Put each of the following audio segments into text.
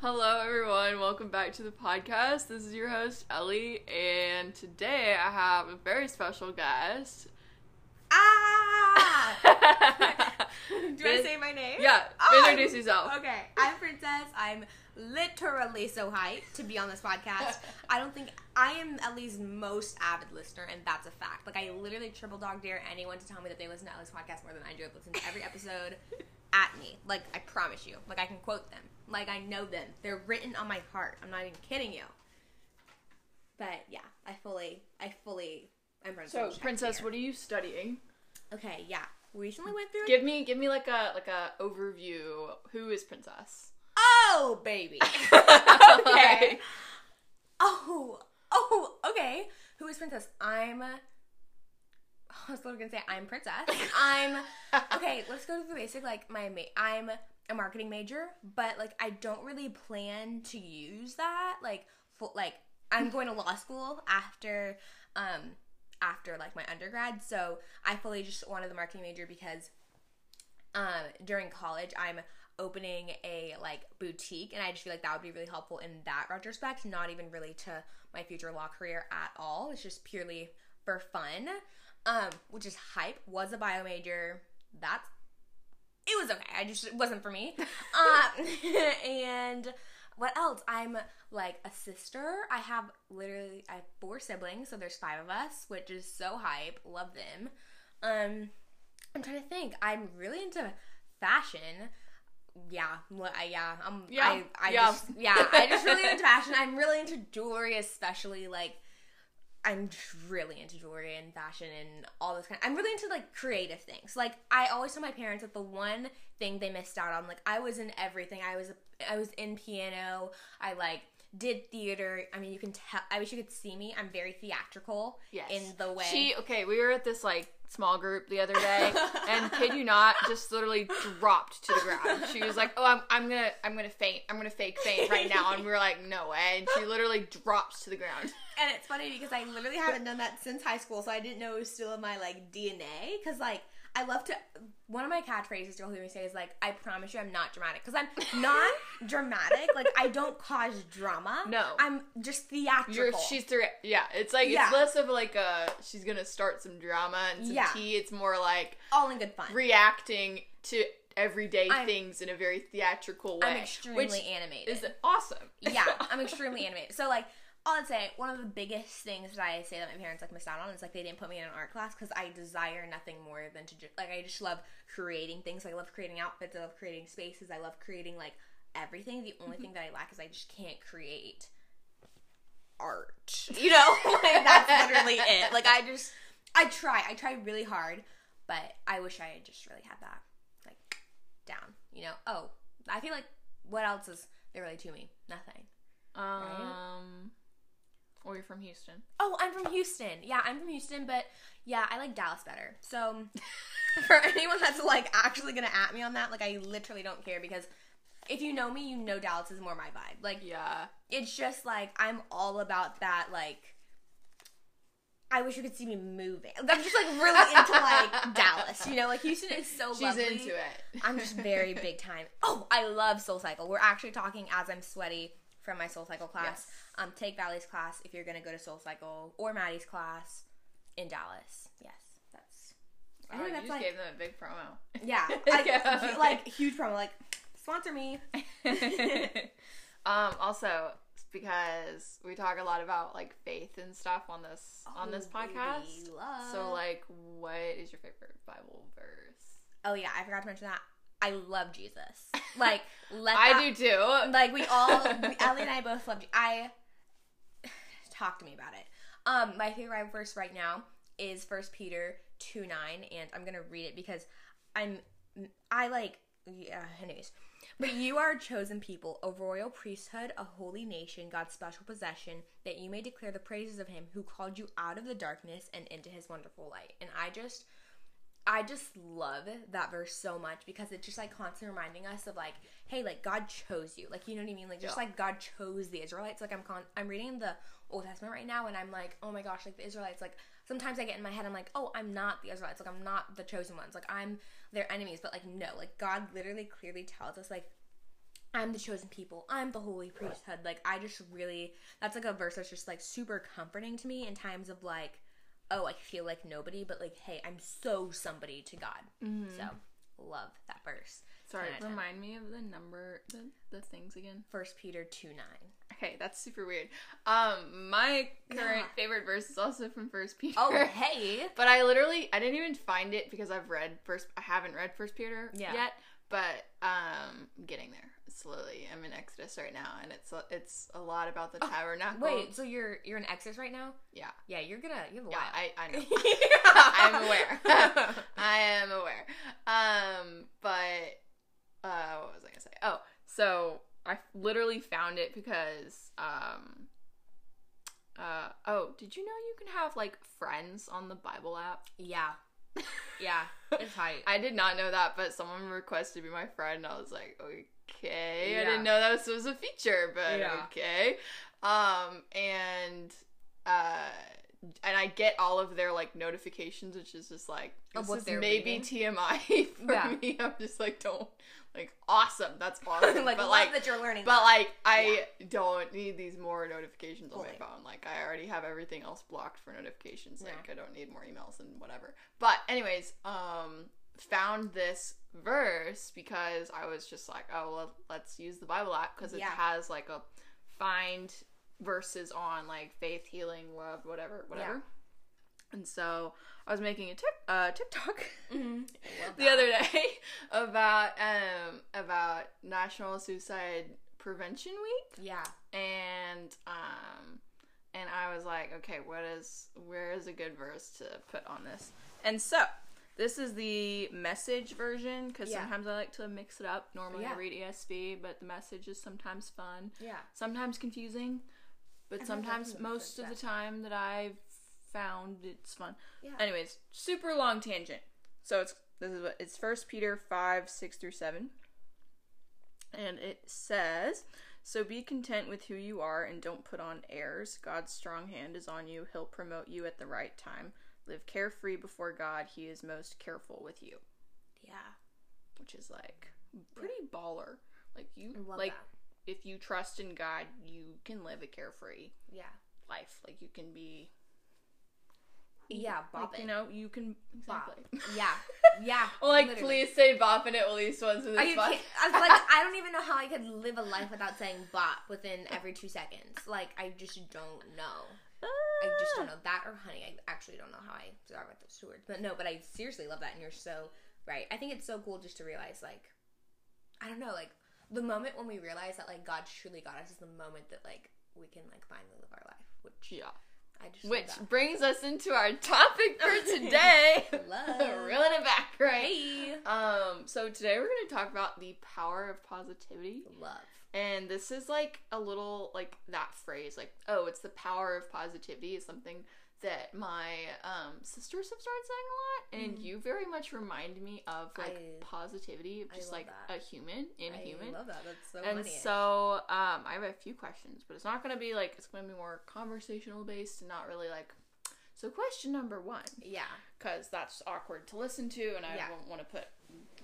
Hello, everyone. Welcome back to the podcast. This is your host, Ellie, and today I have a very special guest. Ah! Do I say my name? Yeah, Oh, introduce yourself. Okay, I'm Princess. I'm literally so hyped to be on this podcast. I don't think I am Ellie's most avid listener, and that's a fact. Like, I literally triple dog dare anyone to tell me that they listen to Ellie's podcast more than I do. I've listened to every episode at me. Like, I promise you. Like, I can quote them. Like, I know them. They're written on my heart. I'm not even kidding you. But yeah, I fully, I fully, I'm So, Princess, what are you studying? Okay, yeah. We recently went through. Give me, give me like a like a overview. Who is Princess? Oh, baby. Okay. Oh, oh, okay. Who is Princess? I'm. I was literally gonna say I'm Princess. I'm okay. Let's go to the basic. Like my, ma- I'm a marketing major, but like I don't really plan to use that. Like, full, like I'm going to law school after, um, after like my undergrad. So I fully just wanted the marketing major because, um, during college I'm opening a like boutique and I just feel like that would be really helpful in that retrospect, not even really to my future law career at all. It's just purely for fun. Um, which is hype. Was a bio major. That's it was okay. I just it wasn't for me. um and what else? I'm like a sister. I have literally I have four siblings, so there's five of us, which is so hype. Love them. Um I'm trying to think. I'm really into fashion. Yeah, I, yeah, I'm. Yeah, I, I yeah. just, yeah, I just really into fashion. I'm really into jewelry, especially like, I'm really into jewelry and fashion and all this kind. I'm really into like creative things. Like I always tell my parents that the one thing they missed out on, like I was in everything. I was, I was in piano. I like did theater. I mean, you can tell. I wish you could see me. I'm very theatrical Yes. in the way. She okay. We were at this like small group the other day, and kid you not, just literally dropped to the ground. She was like, "Oh, I'm, I'm gonna, I'm gonna faint. I'm gonna fake faint right now," and we were like, "No way!" And she literally drops to the ground. And it's funny because I literally haven't done that since high school, so I didn't know it was still in my like DNA. Because like I love to. One of my catchphrases you'll hear me say is like, "I promise you, I'm not dramatic." Because I'm not dramatic. Like I don't cause drama. No. I'm just theatrical. You're, she's through. Yeah, it's like Yeah. it's less of like a she's gonna start some drama and some Yeah. tea. It's more like all in good fun. reacting to everyday I'm- things in a very theatrical way. I'm extremely which animated. is awesome. yeah, I'm extremely animated. So like, I'd say, one of the biggest things that I say that my parents like missed out on is like they didn't put me in an art class because I desire nothing more than to just like I just love creating things. I love creating outfits. I love creating spaces. I love creating like everything. The only thing that I lack is I just can't create art. You know, like that's literally it. Like I just, I try. I try really hard, but I wish I had just really had that like down. You know. Oh, I feel like what else is there really to me? Nothing. Um, or you're from Houston. Oh, I'm from Houston. Yeah, I'm from Houston, but yeah, I like Dallas better. So for anyone that's like actually gonna at me on that, like I literally don't care because if you know me, you know Dallas is more my vibe. Like Yeah. it's just like I'm all about that like I wish you could see me moving. I'm just like really into like Dallas, you know, like Houston is so She's lovely. into it. I'm just very big time. Oh, I love Soul Cycle. We're actually talking as I'm sweaty from my Soul Cycle class. Yes. Um, take Valley's class if you're gonna go to Soul Cycle or Maddie's class in Dallas. Yes, that's. I Oh, think you that's just like gave them a big promo. yeah, like, like huge promo. Like sponsor me. um, also, because we talk a lot about like faith and stuff on this on this Oh, podcast. So, like, what is your favorite Bible verse? oh yeah, I forgot to mention that. I love Jesus. Like let I that- do too. like we all we, Ellie and I both love I talk to me about it. Um my favorite verse right now is First Peter 2 9 and I'm gonna read it because I'm I like yeah anyways. But you are a chosen people, a royal priesthood, a holy nation, God's special possession, that you may declare the praises of him who called you out of the darkness and into his wonderful light. And I just I just love that verse so much because it's just like constantly reminding us of like, hey, like God chose you. Like you know what I mean? Like just Yeah. like God chose the Israelites. Like I'm con- I'm reading the Old Testament right now and I'm like, oh my gosh, like the Israelites. Like sometimes I get in my head, I'm like, oh, I'm not the Israelites. Like I'm not the chosen ones. Like I'm their enemies. But like no, like God literally clearly tells us like I'm the chosen people. I'm the holy priesthood. Like I just really that's like a verse that's just like super comforting to me in times of like, oh, I feel like nobody, but like, hey, I'm so somebody to God. So love that verse. Sorry, 10 out of 10. remind me of the number, the, the things again. First Peter two nine. Okay, that's super weird. Um, my current Yeah. favorite verse is also from First Peter. Oh hey. but I literally I didn't even find it because I've read first. I haven't read First Peter Yeah. yet, but um, I'm getting there slowly. I'm in Exodus right now, and it's a- it's a lot about the tabernacle. Oh, Wait, so you're you're in Exodus right now? yeah, Yeah, you're gonna you have a yeah, while. I I know. I'm aware. I am aware. Um, but uh, what was I gonna say? Oh, so I literally found it because um, uh, oh, did you know you can have like friends on the Bible app? yeah. Yeah. It's tight. I did not know that, but someone requested to be my friend. And I was like, okay, I Yeah. didn't know that was, was a feature, but Yeah. okay. Um, and uh, and I get all of their like notifications, which is just like this is maybe reading? TMI for Yeah. me. I'm just like, don't like awesome, that's awesome, like but love like. that you're learning. But that. like I don't need these more notifications on my phone. Like I already have everything else blocked for notifications. Like I don't need more emails and whatever. But anyways, um found this verse because I was just like, oh well, let's use the Bible app because it Yeah. has like a find verses on like faith, healing, love, whatever, whatever. And so I was making a tic- uh, TikTok Mhm. The other day about um about National Suicide Prevention Week Yeah. and um and I was like, okay, what is where is a good verse to put on this? And so this is the message version because Yeah. sometimes I like to mix it up. Normally I read ESV, but the message is sometimes fun, Yeah. sometimes confusing, but sometimes that from the most of the time that I've found it's fun. Yeah. Anyways, super long tangent. So it's this is what it's First Peter five six through seven, and it says, "So be content with who you are, and don't put on airs. God's strong hand is on you. He'll promote you at the right time. Live carefree before God. He is most careful with you." Yeah. Which is like pretty baller. Like you, like that. if you trust in God, you can live a carefree Yeah. life. Like you can be, Yeah, like, bopping. you know, you can Bop. exactly. Yeah. Yeah. Well, like, literally. please say bopping it at least once in this podcast. I was like, I don't even know how I could live a life without saying bop within every two seconds. Like, I just don't know. I just don't know that or honey. I actually don't know how I forgot about those two words. But no, but I seriously love that, and you're so right. I think it's so cool just to realize, like, I don't know, like the moment when we realize that like God truly got us is the moment that like we can like finally live our life. Which Yeah. I just Which brings us into our topic for today. Love. Reeling it back, right? Hey. Um, so today we're going to talk about the power of positivity. love. And this is like a little like that phrase, like, oh, it's the power of positivity is something that my um sisters have started saying a lot. And you very much remind me of like. I- positivity of just like that. a human in I human. love that. That's so and funny. so um, I have a few questions, but it's not going to be like it's going to be more conversational based and not really like. So question number one, yeah. because that's awkward to listen to, and I Yeah. don't want to put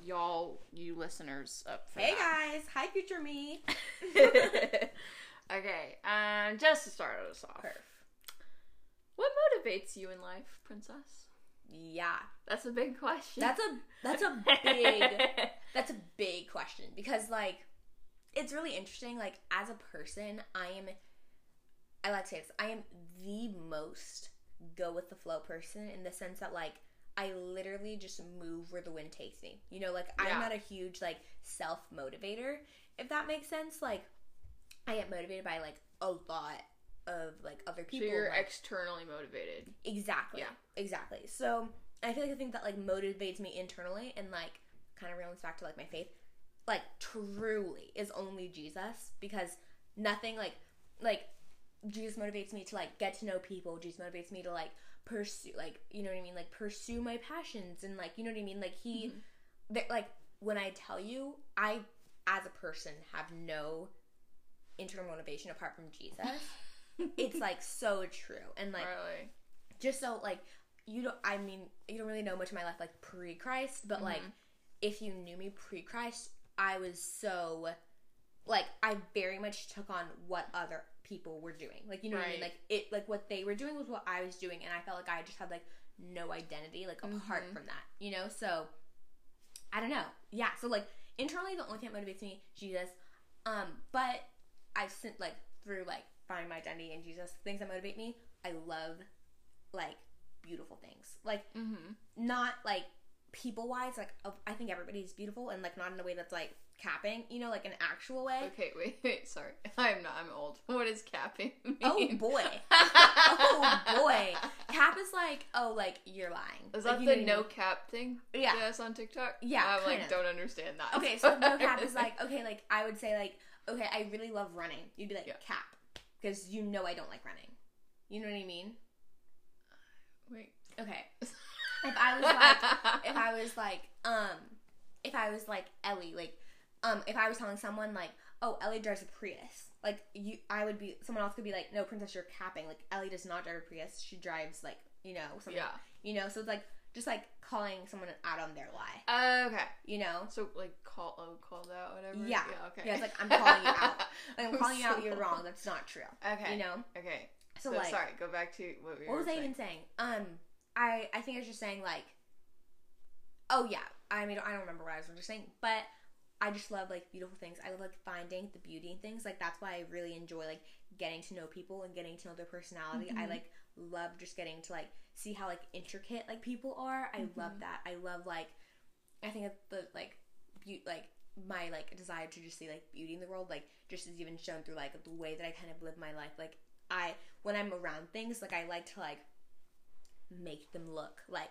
y'all, you listeners, up for Hey that. guys, hi future me. okay, um, just to start us off, what motivates you in life, princess? Yeah, That's a big question. that's a that's a big that's a big question because like it's really interesting. Like as a person, I am I like to say this. I am the most go with the flow person in the sense that like I literally just move where the wind takes me. You know, like Yeah. I'm not a huge like self motivator, if that makes sense. Like I get motivated by like a lot of like other so people. you're like, externally motivated. Exactly. Yeah. Exactly. So I feel like the thing that like motivates me internally and like kind of relates back to like my faith, like truly is only Jesus because nothing like like Jesus motivates me to like get to know people. Jesus motivates me to like pursue like you know what I mean like pursue my passions and like you know what I mean like he that like when I tell you I as a person have no internal motivation apart from Jesus. it's like so true and like really. just so like you don't i mean you don't really know much of my life like pre-christ but like Mm-hmm. if you knew me pre-christ i was so like I very much took on what other people were doing. Like you know what I mean? Like it like what they were doing was what I was doing and I felt like I just had like no identity like apart Mhm. from that. You know? So I don't know. Yeah. So like internally the only thing that motivates me, Jesus. Um, but I've sent like through like finding my identity in Jesus, things that motivate me, I love like beautiful things. Like Mm-hmm. not like people wise, like of- I think everybody's beautiful and like not in a way that's like capping, you know, like an actual way. Okay, wait, wait, sorry. I'm not. I'm old. What is capping? Mean? Oh boy. oh boy. Cap is like, oh, like you're lying. Is Like, that the no mean? cap thing? Yeah. Yes, on TikTok. Yeah, I'm like of. don't understand that. Okay, so no cap is like, okay, like I would say like, okay, I really love running. You'd be like Yeah. cap because you know I don't like running. You know what I mean? wait. Okay. If I was like, if I was like, um, if I was like Ellie, like, um, if I was telling someone like, oh, Ellie drives a Prius, like you, I would be, someone else could be like, no, princess, you're capping. Like Ellie does not drive a Prius. She drives like, you know, something. yeah. You know, so it's like just like calling someone out on their lie. okay. You know. So like call oh called out whatever. Yeah. Yeah. Okay. Yeah, it's like, I'm calling you out. Like, I'm calling you out. You're wrong. That's not true. Okay. You know. Okay. So, So, like, sorry. Go back to what we were. what was I even saying? Um, I I think I was just saying like, oh yeah. I mean, I don't remember what I was just saying, but I just love like beautiful things. I love like finding the beauty in things. Like that's why I really enjoy like getting to know people and getting to know their personality. I Mhm. like love just getting to like see how like intricate like people are. I love Mhm. that. I love like I think the like beauty like my like desire to just see like beauty in the world like just is even shown through like the way that I kind of live my life. Like I when I'm around things like I like to like make them look like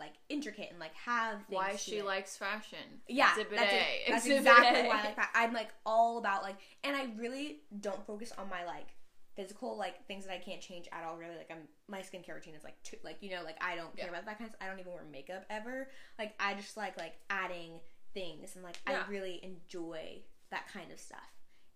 like intricate and like have things Why she it. likes fashion. Yeah, Exhibit that's, A. it. that's exactly A. why I like that. I'm like all about like, and I really don't focus on my like physical like things that I can't change at all. Really, like I'm my skincare routine is like too, like you know like I don't care Yeah. about that kind of. I don't even wear makeup ever. Like I just like like adding things and like Yeah. I really enjoy that kind of stuff.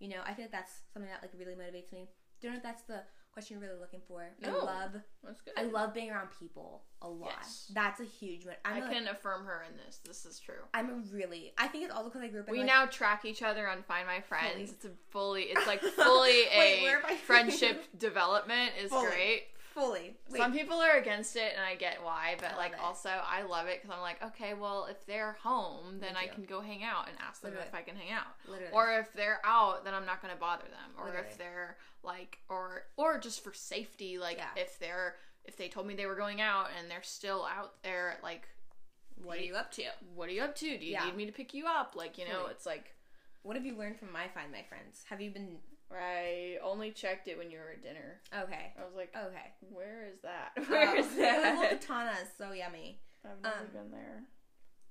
You know, I feel like that's something that like really motivates me. Don't know if that's the question you're really looking for. No. I love That's good. I love being around people a lot. Yes. That's a huge. one. I'm I a- can affirm her in this. This is true. I'm a really. I think it's also because I grew up. In, We like, now track each other on Find My Friends. Fully. It's a fully, it's like fully Wait, a where am I- friendship development is Fully. great. Fully. Wait, Some people are against it, and I get why, but I like also I love it because I'm like, okay, well, if they're home, then I can go hang out and ask them Literally. if I can hang out. literally. Or if they're out, then I'm not gonna bother them. Or Literally. if they're like, or or just for safety, like Yeah. if they're if they told me they were going out and they're still out there, like, what are you up to? what are you up to? Do you Yeah. need me to pick you up? Like, you know, it's like. What have you learned from my Find My Friends? Have you been I only checked it when you were at dinner. okay? I was like, Okay. where is that? Oh, Where is the that? little katana is so yummy. I've never um, been there.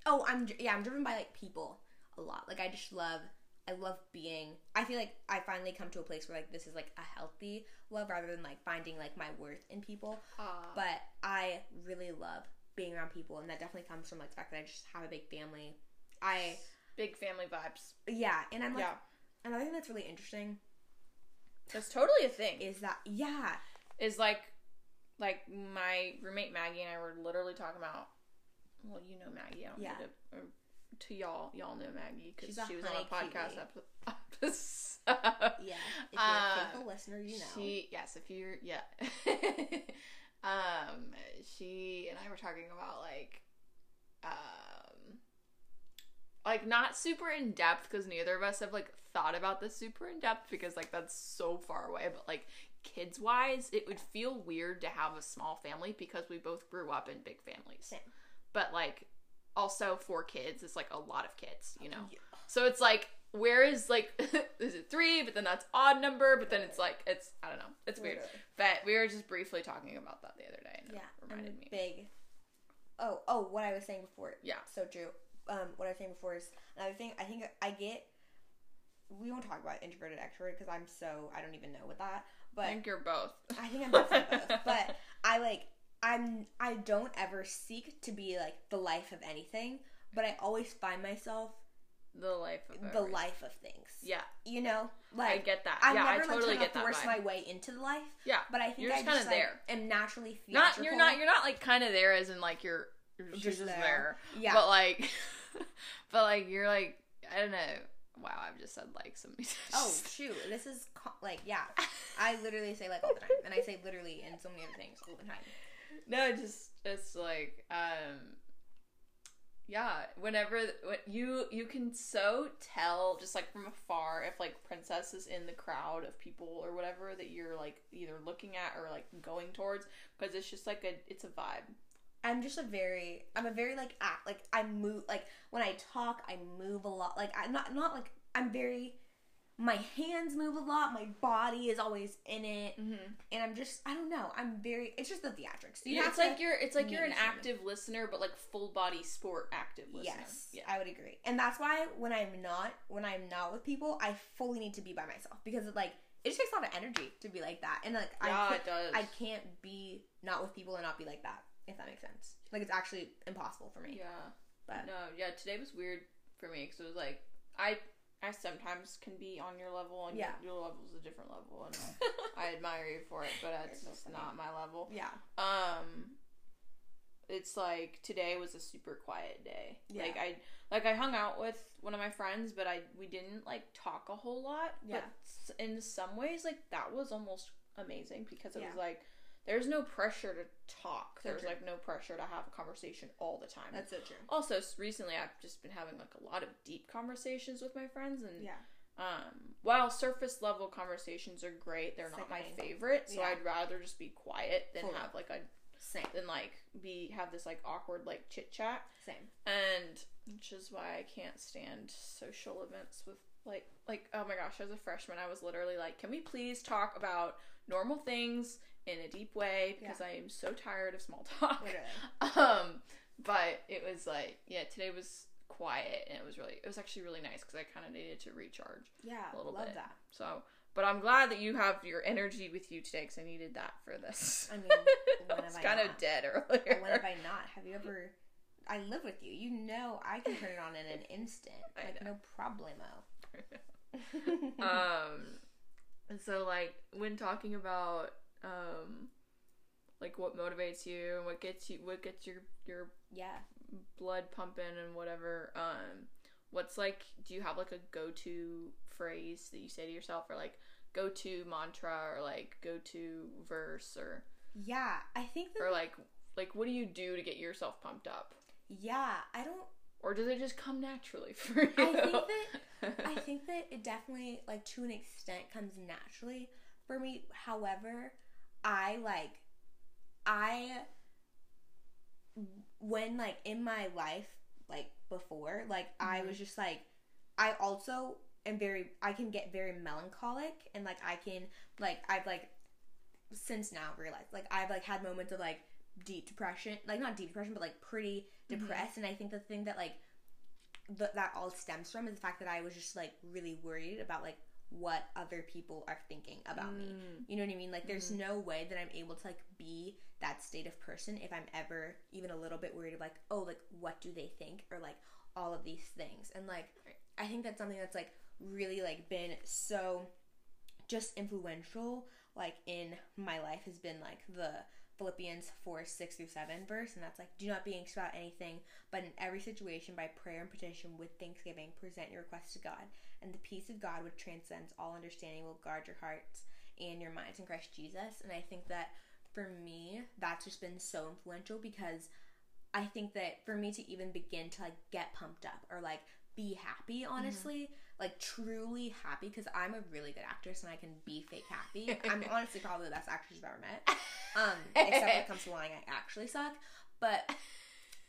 Oh, I'm yeah, I'm driven by like people a lot. Like I just love I love being I feel like I finally come to a place where like this is like a healthy love rather than like finding like my worth in people. Uh, But I really love being around people and that definitely comes from like the fact that I just have a big family. I big family vibes. yeah, and I'm like yeah, another thing that's really interesting that's totally a thing. is that yeah, Is like, like my roommate Maggie and I were literally talking about. Well, you know Maggie. I don't Yeah. to, or to y'all, y'all know Maggie because she was on a podcast episode. yeah. If you're Uh, a faithful listener, you know. She yes, if you're yeah. um she and I were talking about like um like not super in depth because neither of us have like thought about this super in depth because like that's so far away but like kids wise it would feel weird to have a small family because we both grew up in big families Same. but like also four kids is like a lot of kids you know Yeah. so it's like, where is like, is it three? But then that's odd number. But then it's like, it's I don't know, it's weird. Literally. But we were just briefly talking about that the other day, and Yeah, reminded me. big. Oh, oh, what I was saying before. Yeah. So true. Um, what I was saying before is another thing. I think I get. We won't talk about introverted extrovert because I'm so I don't even know what that. But I think you're both. I think I'm both. But I like I'm I don't ever seek to be like the life of anything, but I always find myself the life of the every- life of things. Yeah, You know, like I get that. I'm yeah, I totally like get that force vibe. my way into the life, yeah, but I think You're I just just kinda like, there. am naturally not you're not you're not like kind of there as in like you're you're Just just, just there. there. Yeah. But like, but like you're like I don't know. Wow, I've just said like some. Oh shoot, this is co- like yeah. I literally say like all the time, and I say literally and so many other things all the time. no, just it's like um, yeah. Whenever when you you can so tell just like from afar if like princess is in the crowd of people or whatever that you're like either looking at or like going towards because it's just like a it's a vibe. I'm just a very I'm a very like act like I move like when I talk I move a lot like I'm not not like I'm very my hands move a lot my body is always in it Mm-hmm. and I'm just I don't know I'm very it's just the theatrics you Yeah, it's like you're it's like you're an me active listener, but like full body sport active listener. yes Yeah. I would agree and that's why when I'm not when I'm not with people I fully need to be by myself because it like it just takes a lot of energy to be like that and like I Yeah, can't, it does. I can't be not with people and not be like that if that makes sense like it's actually impossible for me Yeah. but No, yeah, today was weird for me because it was like I I sometimes can be on your level and Yeah. your, your is a different level and I admire you for it, but it's so just not my level. yeah Um it's like today was a super quiet day. Yeah. Like I like I hung out with one of my friends, but I we didn't like talk a whole lot. Yeah. But in some ways like that was almost amazing because it Yeah. was like there's no pressure to talk. So there's true. like no pressure to have a conversation all the time. That's so true. also recently I've just been having like a lot of deep conversations with my friends and Yeah. um while surface level conversations are great, they're not my favorite. So Yeah. I'd rather just be quiet than Fully. have like a Same. than like be have this like awkward like chit chat. Same. And which is why I can't stand social events with like like oh my gosh, as a freshman I was literally like, Can we please talk about normal things in a deep way because I am so tired of small talk. Um, but it was like, yeah, today was quiet and it was really, it was actually really nice because I kind of needed to recharge. Yeah. A little love bit. that. So, but I'm glad that you have your energy with you today because I needed that for this. I mean, I when was I kind of dead earlier. when have I not? Have you ever? I live with you. You know I can turn it on in an instant. I Like no problemo. um, and so like when talking about um, like what motivates you and what gets you, what gets your your yeah. blood pumping and whatever um what's like do you have like a go-to phrase that you say to yourself or like go-to mantra or like go-to verse or Yeah. I think that. or like like what do you do to get yourself pumped up Yeah. I don't. or does it just come naturally for you I think that I think that it definitely, like, to an extent, comes naturally for me. However, I like, I, when, like, in my life, like, before, like, I Mhm. was just like, I also am very, I can get very melancholic and, like, I can, like, I've, like, since now realized, like, I've, like, had moments of, like, deep depression, like, not deep depression, but, like, pretty Mhm. depressed. And I think the thing that, like, th- that all stems from is the fact that I was just like really worried about like what other people are thinking about me. Mm, You know what I mean? Like there's Mhm. no way that I'm able to like be that state of person if I'm ever even a little bit worried of like, oh, like what do they think or like all of these things. And like I think that's something that's like really like been so just influential like in my life has been like the Philippians 4, 6 through 7 verse, and that's like, do not be anxious about anything, but in every situation, by prayer and petition with thanksgiving, present your requests to God, and the peace of God, which transcends all understanding, will guard your hearts and your minds in Christ Jesus. And I think that for me, that's just been so influential because I think that for me to even begin to like get pumped up or like be happy, mm-hmm. honestly, like truly happy, because I'm a really good actress and I can be fake happy. I'm honestly probably the best actress you've ever met. Um, except when it comes to lying, I actually suck. But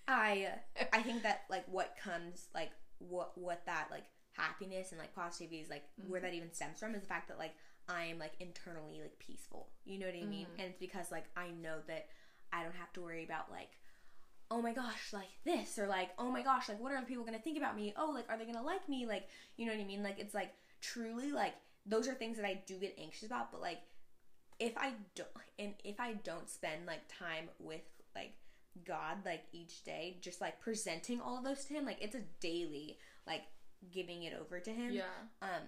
I, I think that like what comes like what what that like happiness and like positivity is like where that even stems from is the fact that like I am like internally like peaceful. You know what I mean? Mhm. And it's because like I know that I don't have to worry about like oh my gosh like this or like oh my gosh like what are people gonna think about me? Oh like are they gonna like me? Like you know what i mean? Like it's like truly like those are things that i do get anxious about but like if i don't and if i don't spend like time with like god like each day just like presenting all of those to him like it's a daily like giving it over to him yeah. um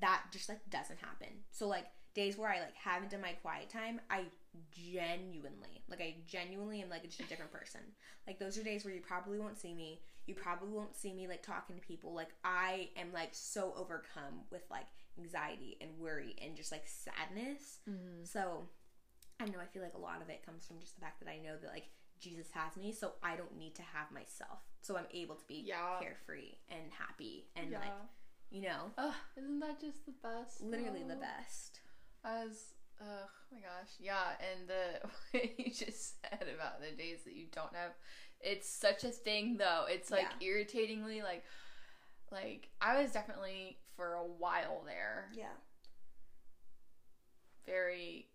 that just like doesn't happen. So like days where I like haven't done my quiet time, I genuinely, like I genuinely am like just a different person. Like those are days where you probably won't see me. You probably won't see me like talking to people. Like I am like so overcome with like anxiety and worry and just like sadness. Mm-hmm. So I know I feel like a lot of it comes from just the fact that I know that like Jesus has me, so I don't need to have myself. So I'm able to be Yeah. carefree and happy and yeah. like you know, Ugh, isn't that just the best? literally the best. As oh my gosh, yeah, and the what you just said about the days that you don't have, it's such a thing though. It's like irritatingly like, like I was definitely for a while there Yeah. very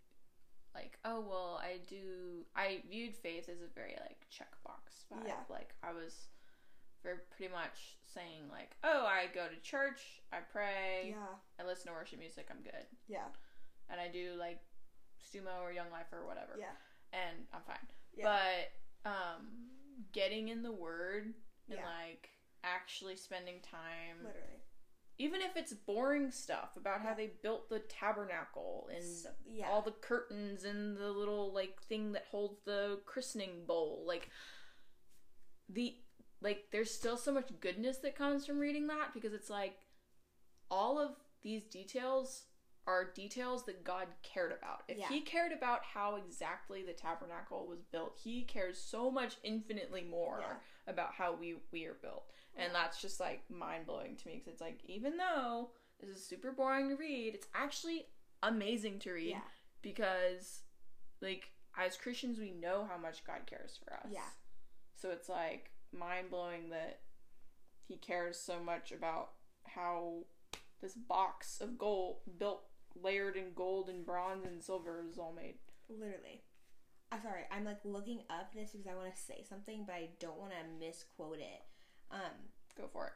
like oh well I do I viewed faith as a very like checkbox vibe. Yeah. Like I was very pretty much saying like oh I go to church, I pray, Yeah. I listen to worship music, I'm good. Yeah. And I do like sumo or Young Life or whatever, Yeah. and I'm fine. Yeah. But um, getting in the Word and Yeah. like actually spending time, Literally. even if it's boring stuff about how they built the tabernacle and So, yeah. all the curtains and the little like thing that holds the christening bowl, like the like there's still so much goodness that comes from reading that because it's like all of these details are details that God cared about. If Yeah. he cared about how exactly the tabernacle was built, he cares so much infinitely more Yeah. about how we we are built. And Yeah. that's just like mind-blowing to me because it's like even though this is super boring to read, it's actually amazing to read yeah. because like as Christians we know how much God cares for us. Yeah. So it's like mind blowing that he cares so much about how this box of gold built layered in gold and bronze and silver is all made. Literally. I'm sorry. I'm like looking up this because I want to say something, but I don't want to misquote it. Um, Go for it.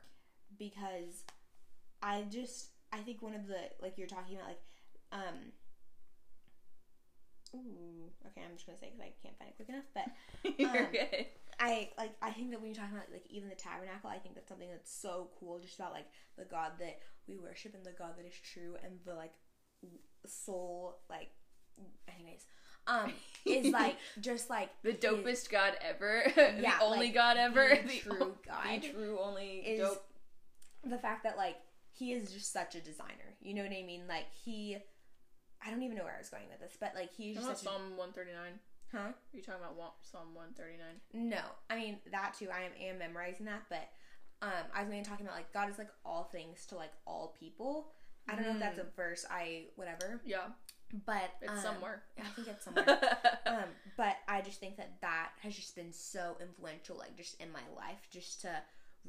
because I just I think one of the like you're talking about like um. Ooh, okay. I'm just gonna say because I can't find it quick enough, but You're Um, good. I like I think that when you're talking about like even the tabernacle, I think that's something that's so cool just about like the God that we worship and the God that is true and the like soul like anyways um is like just like The his- dopest God ever. Yeah, the only like, God ever. the true o- God The true only is dope. the fact that like he is just such a designer. You know what I mean? Like he I don't even know where I was going with this, but like he's just Not such a, Psalm 139. huh? Are you talking about Psalm 139? No, I mean that too. I am, am memorizing that, but um, I was mainly talking about like God is like all things to like all people. I don't know if that's a verse. I whatever, Yeah, but it's um, somewhere. I think it's somewhere. um, but I just think that that has just been so influential, like just in my life, just to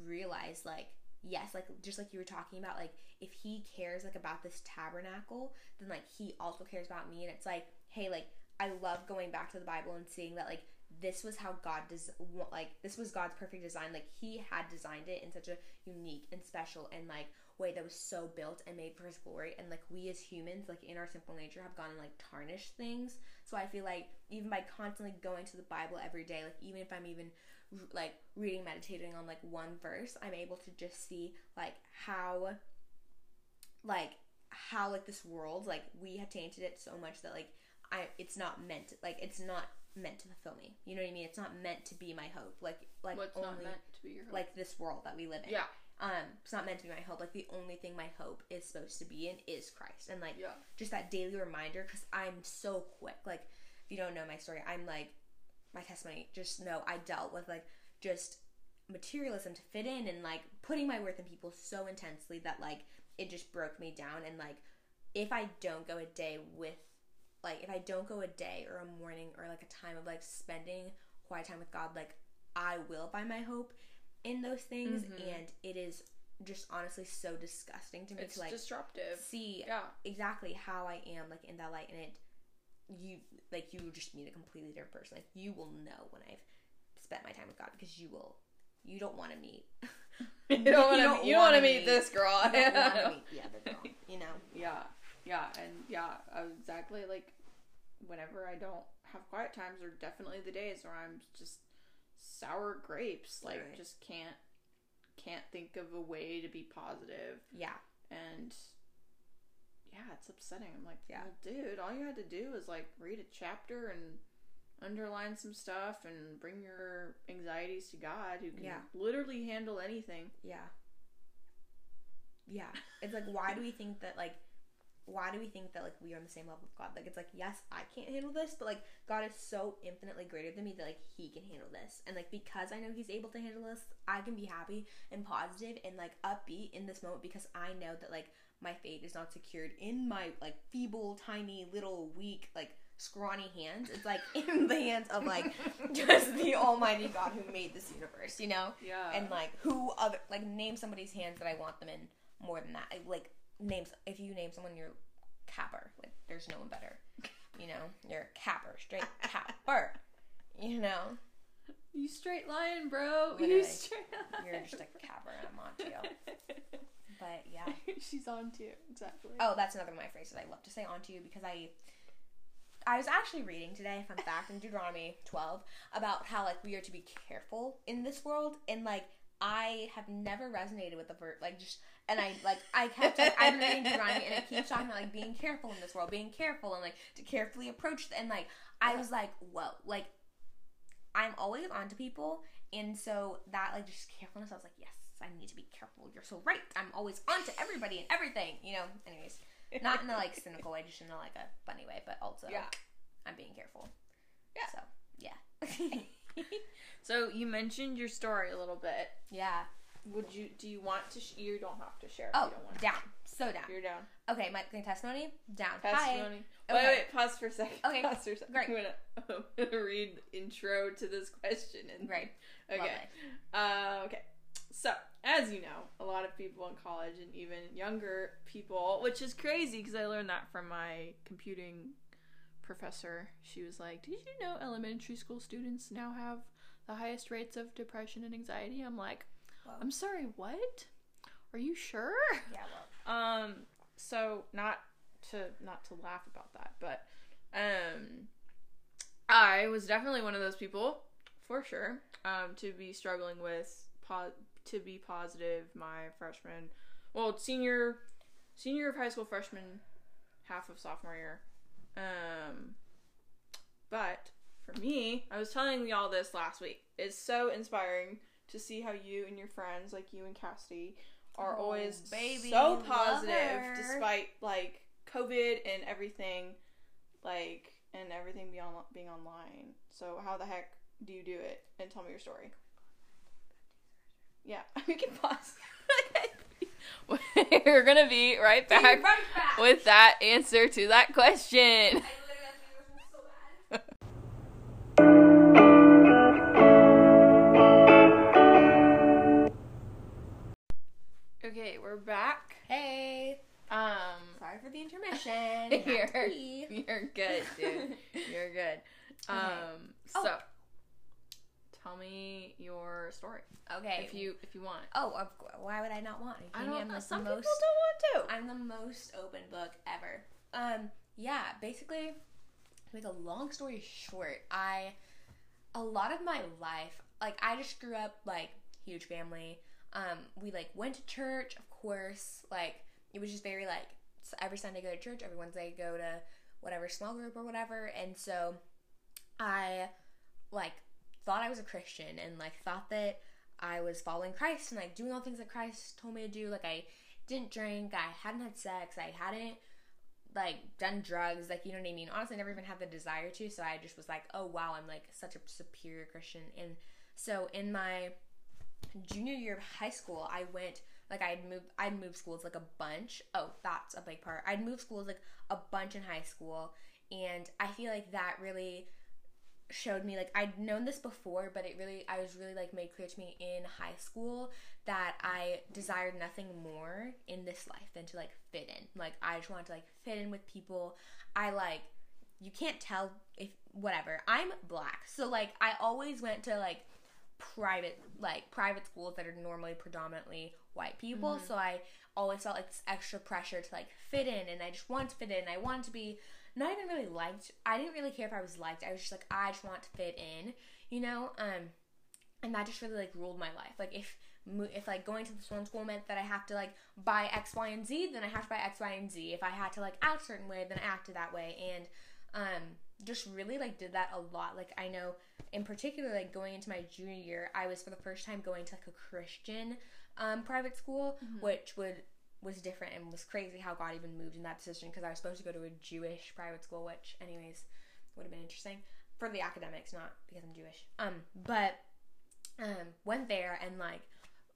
realize like yes, like just like you were talking about, like if he cares like about this tabernacle, then like he also cares about me, and it's like hey, like I love going back to the Bible and seeing that like this was how God does like this was God's perfect design. Like He had designed it in such a unique and special and like way that was so built and made for His glory. And like we as humans, like in our simple nature, have gone and like tarnished things. So I feel like even by constantly going to the Bible every day, like even if I'm even like reading, meditating on like one verse, I'm able to just see like how like how like this world like we have tainted it so much that like I it's not meant like it's not meant to fulfill me. You know what I mean? It's not meant to be my hope. Like like What's only not meant to be your hope? like this world that we live in. yeah, Um, it's not meant to be my hope. Like the only thing my hope is supposed to be in is Christ, and like yeah. just that daily reminder. Because I'm so quick. Like if you don't know my story, I'm like my testimony. Just know I dealt with like just materialism to fit in and like putting my worth in people so intensely that like it just broke me down. And like if I don't go a day with like if I don't go a day or a morning or like a time of like spending quiet time with God, like I will find my hope in those things, Mhm. and it is just honestly so disgusting to me It's to like disruptive. see Yeah, exactly how I am like in that light, and it you like you just meet a completely different person. Like you will know when I've spent my time with God because you will. You don't want to meet. you don't want to. You don't want wanna meet meet- this girl. You don't want to meet the other girl. You know. Yeah, yeah, and yeah, exactly. Like whenever I don't have quiet times, are definitely the days where I'm just sour grapes. Like Right. just can't can't think of a way to be positive, Yeah. and yeah, it's upsetting. I'm like, Yeah. well, dude, all you had to do is like read a chapter and underline some stuff and bring your anxieties to God, who can Yeah. literally handle anything. Yeah. Yeah. It's like why do we think that like why do we think that like we are on the same level with God? Like it's like yes, I can't handle this, but like God is so infinitely greater than me that like he can handle this. And like because I know he's able to handle this, I can be happy and positive and like upbeat in this moment because I know that like my fate is not secured in my like feeble, tiny, little, weak, like scrawny hands. It's like in the hands of like just the almighty God who made this universe, you know? Yeah. and like who other like name somebody's hands that I want them in more than that. I, like names if you name someone you're capper. Like there's no one better. You know, you're a capper, straight capper. You know, you straight line, bro. Literally. You straight you're just a capper and I'm on to you. But yeah. She's on to you. Exactly. Oh, that's another one of my phrases I love to say on to you because I I was actually reading today, fun fact, in Deuteronomy 12 about how like we are to be careful in this world and like I have never resonated with the verse like just and I like I kept like, been reading Deuteronomy and it keeps talking about like being careful in this world, being careful and like to carefully approach and like I was like, whoa, like I'm always on to people and so that like just carefulness I was like, yes, I need to be careful. You're so right. I'm always on to everybody and everything, you know. Anyways, not in a like cynical way, just in a like a funny way, but also Yeah. I'm being careful. Yeah. So yeah. So you mentioned your story a little bit. yeah. Would you? Do you want to? Sh- you don't have to share. If Oh, you don't want. down. So down. You're down. Okay, my, testimony down. Hi. Testimony. Wait, Okay. wait, pause for a second. Okay, Pause for a second. great. I'm gonna, I'm gonna read the intro to this question. And, Great. Okay. Uh, okay. So, as you know, a lot of people in college and even younger people, which is crazy because I learned that from my computing professor. She was like, Did you know elementary school students now have the highest rates of depression and anxiety? I'm like, Wow. I'm sorry, what? Are you sure? Yeah. Well. Um, so not to not to laugh about that, but um I was definitely one of those people for sure. Um to be struggling with po- to be positive my freshman well, senior senior of high school freshman half of sophomore year. Um but for me, I was telling y'all this last week. It's so inspiring to see how you and your friends, like you and Cassidy, are Oh, always baby, so positive despite like COVID and everything, like and everything beyond being online. So how the heck do you do it? And tell me your story. Yeah, we can pause. We're gonna be right back Right back. with that answer to that question. Okay, we're back. Hey. Um, Sorry for the intermission. You're- you're good, dude. You're good. Um, Oh. so tell me your story Okay. if you if you want. Oh, of course. Why would I not want? I don't I'm know. like Some the people most. don't want to. I'm the most open book ever. Um, yeah, basically, to make a long story short, I a lot of my life, like I just grew up like huge family. Um, we like went to church, of course. Like it was just very like every Sunday go to church, every Wednesday go to whatever small group or whatever, and so I like thought I was a Christian and like thought that I was following Christ and like doing all things that Christ told me to do. Like I didn't drink, I hadn't had sex, I hadn't like done drugs, like you know what I mean. Honestly, I never even had the desire to, so I just was like, oh wow, I'm like such a superior Christian. And so in my junior year of high school, I went like I'd moved I'd moved schools like a bunch. Oh, that's a big part. I'd moved schools like a bunch in high school, and I feel like that really showed me like I'd known this before, but it really I was really like made clear to me in high school that I desired nothing more in this life than to like fit in. Like I just wanted to like fit in with people. I like you can't tell if whatever. I'm black. So like I always went to like private like private schools that are normally predominantly white people. So I always felt like this extra pressure to like fit in and I just wanted to fit in. I wanted to be not even really liked. I didn't really care if I was liked. I was just like I just want to fit in, you know? Um and that just really like ruled my life. Like if if like going to this one school meant that I have to like buy X, Y, and Z, then I have to buy X, Y, and Z. If I had to like act a certain way, then I acted that way, and um, just really like did that a lot. Like I know in particular, like going into my junior year, I was for the first time going to like a Christian um, private school, which would was different and was crazy how God even moved in that decision because I was supposed to go to a Jewish private school, which anyways would have been interesting for the academics, not because I'm Jewish. Um, but um, went there and like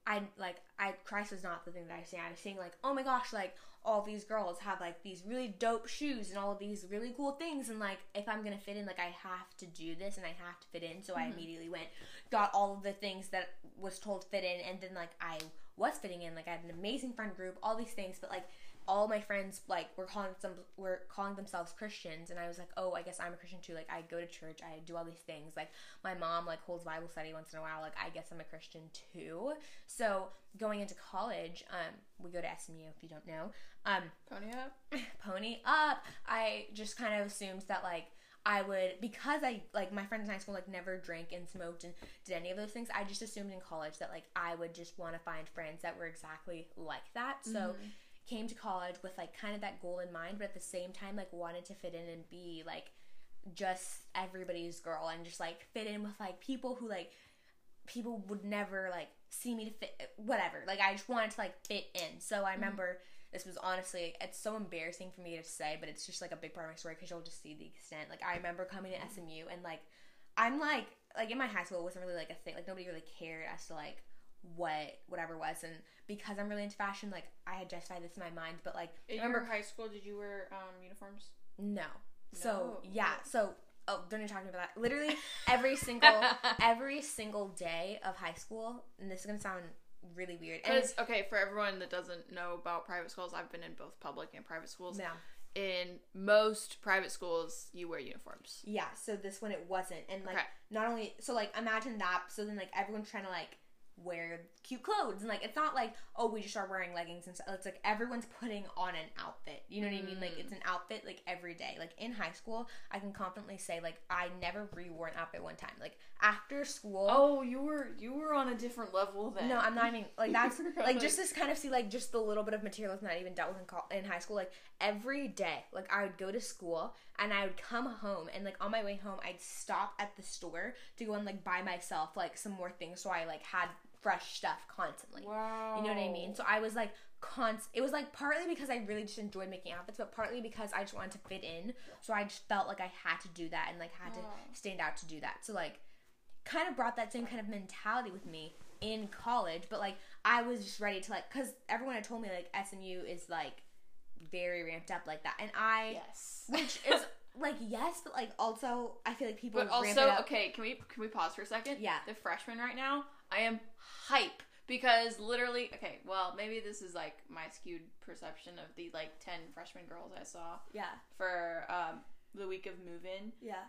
I like I Christ was not the thing that I was seeing. I was seeing like, oh my gosh, like all these girls have like these really dope shoes and all of these really cool things and like if I'm gonna fit in, like I have to do this and I have to fit in. So I mm-hmm. immediately went, got all of the things that was told fit in and then like I was fitting in. Like I had an amazing friend group, all these things, but like all my friends like were calling some were calling themselves Christians and I was like, "Oh, I guess I'm a Christian too." Like I go to church, I do all these things. Like my mom like holds Bible study once in a while. Like I guess I'm a Christian too. So, going into college, um we go to SMU if you don't know. Um Pony up. pony up. I just kind of assumed that like I would because I like my friends in high school like never drank and smoked and did any of those things. I just assumed in college that like I would just want to find friends that were exactly like that. So came to college with like kind of that goal in mind, but at the same time like wanted to fit in and be like just everybody's girl and just like fit in with like people who like people would never like see me to fit whatever. Like I just wanted to like fit in. So I mm-hmm. remember this was honestly it's so embarrassing for me to say, but it's just like a big part of my story because you'll just see the extent. Like I remember coming to mm-hmm. SMU and like I'm like like in my high school it wasn't really like a thing. Like nobody really cared as to like what whatever was and because I'm really into fashion, like I had justified this in my mind, but like In remember your high school, did you wear um, uniforms? no. So No. yeah, so oh, don't even talk about that. Literally every single every single day of high school, and this is gonna sound really weird. And Because okay, for everyone that doesn't know about private schools, I've been in both public and private schools. yeah, In most private schools, you wear uniforms. yeah. So this one it wasn't, and like Okay. not only so like imagine that. So then like everyone's trying to like wear cute clothes. And like it's not like oh we just are wearing leggings and stuff. It's like everyone's putting on an outfit. You know what i mean? Like mm. it's an outfit like every day. Like in high school i can confidently say like i never re-wore an outfit one time. Like after school Oh, you were you were on a different level then. No, I'm not even like that's like just this kind of see like just the little bit of material that's not even dealt with in, in high school. Like every day, like I would go to school and I would come home and like on my way home, I'd stop at the store to go and like buy myself like some more things so I like had fresh stuff constantly. Wow. You know what I mean? So I was like const. It was like partly because I really just enjoyed making outfits, but partly because I just wanted to fit in. So I just felt like I had to do that and like had to stand out to do that. So like, kind of brought that same kind of mentality with me in college. But like, I was just ready to like, cause everyone had told me like SMU is like very ramped up like that, and I, Yes. which is like yes, but like also I feel like people But also, okay, can we can we pause for a second? Yeah. The freshmen right now, I am hype because literally, okay, well, maybe this is like my skewed perception of the like ten freshman girls I saw Yeah, for um, the week of move in. yeah.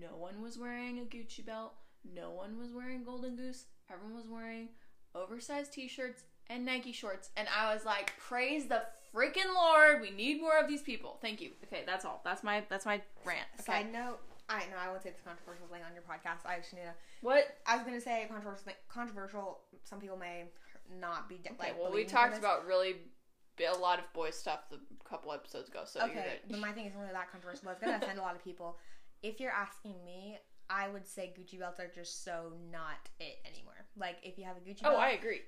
No one was wearing a Gucci belt. No one was wearing Golden Goose. Everyone was wearing oversized t-shirts and Nike shorts, and I was like, "Praise the freaking Lord! We need more of these people." Thank you. Okay, that's all. That's my that's my rant. Okay. Side note, I know I won't say this controversial thing on your podcast. I to. What I was gonna say controversial. Controversial. Some people may not be Okay, like. well, we talked about really a lot of boy stuff a couple episodes ago, so Okay, but my thing isn't really that controversial. But it's gonna offend a lot of people. If you're asking me, I would say Gucci belts are just so not it anymore. Like if you have a Gucci oh, belt, I agree.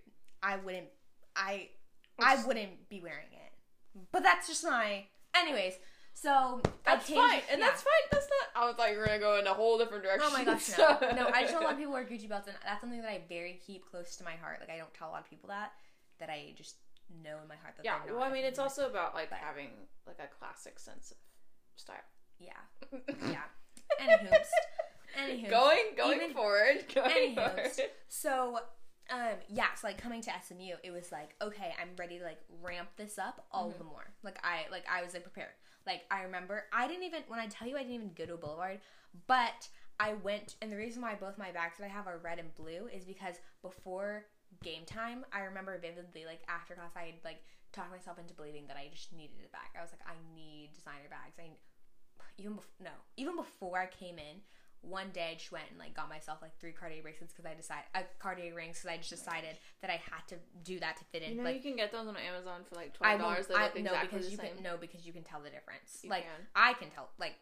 I wouldn't. I I wouldn't be wearing it. But that's just my. Anyways, so That's fine, and yeah. that's fine. I was like, we're gonna go in a whole different direction. Oh my gosh, no. No, I just know a lot of people wear Gucci belts, and that's something that I very keep close to my heart. Like, I don't tell a lot of people that, that I just know in my heart that Yeah, well, I mean, it's also about like But- having like a classic sense of style. Yeah, yeah. Anywho, anywho. going going Even- forward, going Anywho, forward. so, um, yeah, so like coming to SMU, it was like, okay, I'm ready to like ramp this up all Mm-hmm. the more. Like I, like I was like prepared. Like I remember, I didn't even when I tell you I didn't even go to a boulevard, but I went, and the reason why both my bags that I have are red and blue is because before game time, I remember vividly, like after class, I had like talked myself into believing that I just needed a bag. I was like, I need designer bags. I even bef- no, even before I came in, one day I just went and like got myself like three Cartier bracelets because I decided uh, Cartier rings because I just decided that I had to do that to fit in. You know, like you can get those on Amazon for like I twelve dollars. I, look no, because the you same. can no because you can tell the difference. You like can. I can tell. Like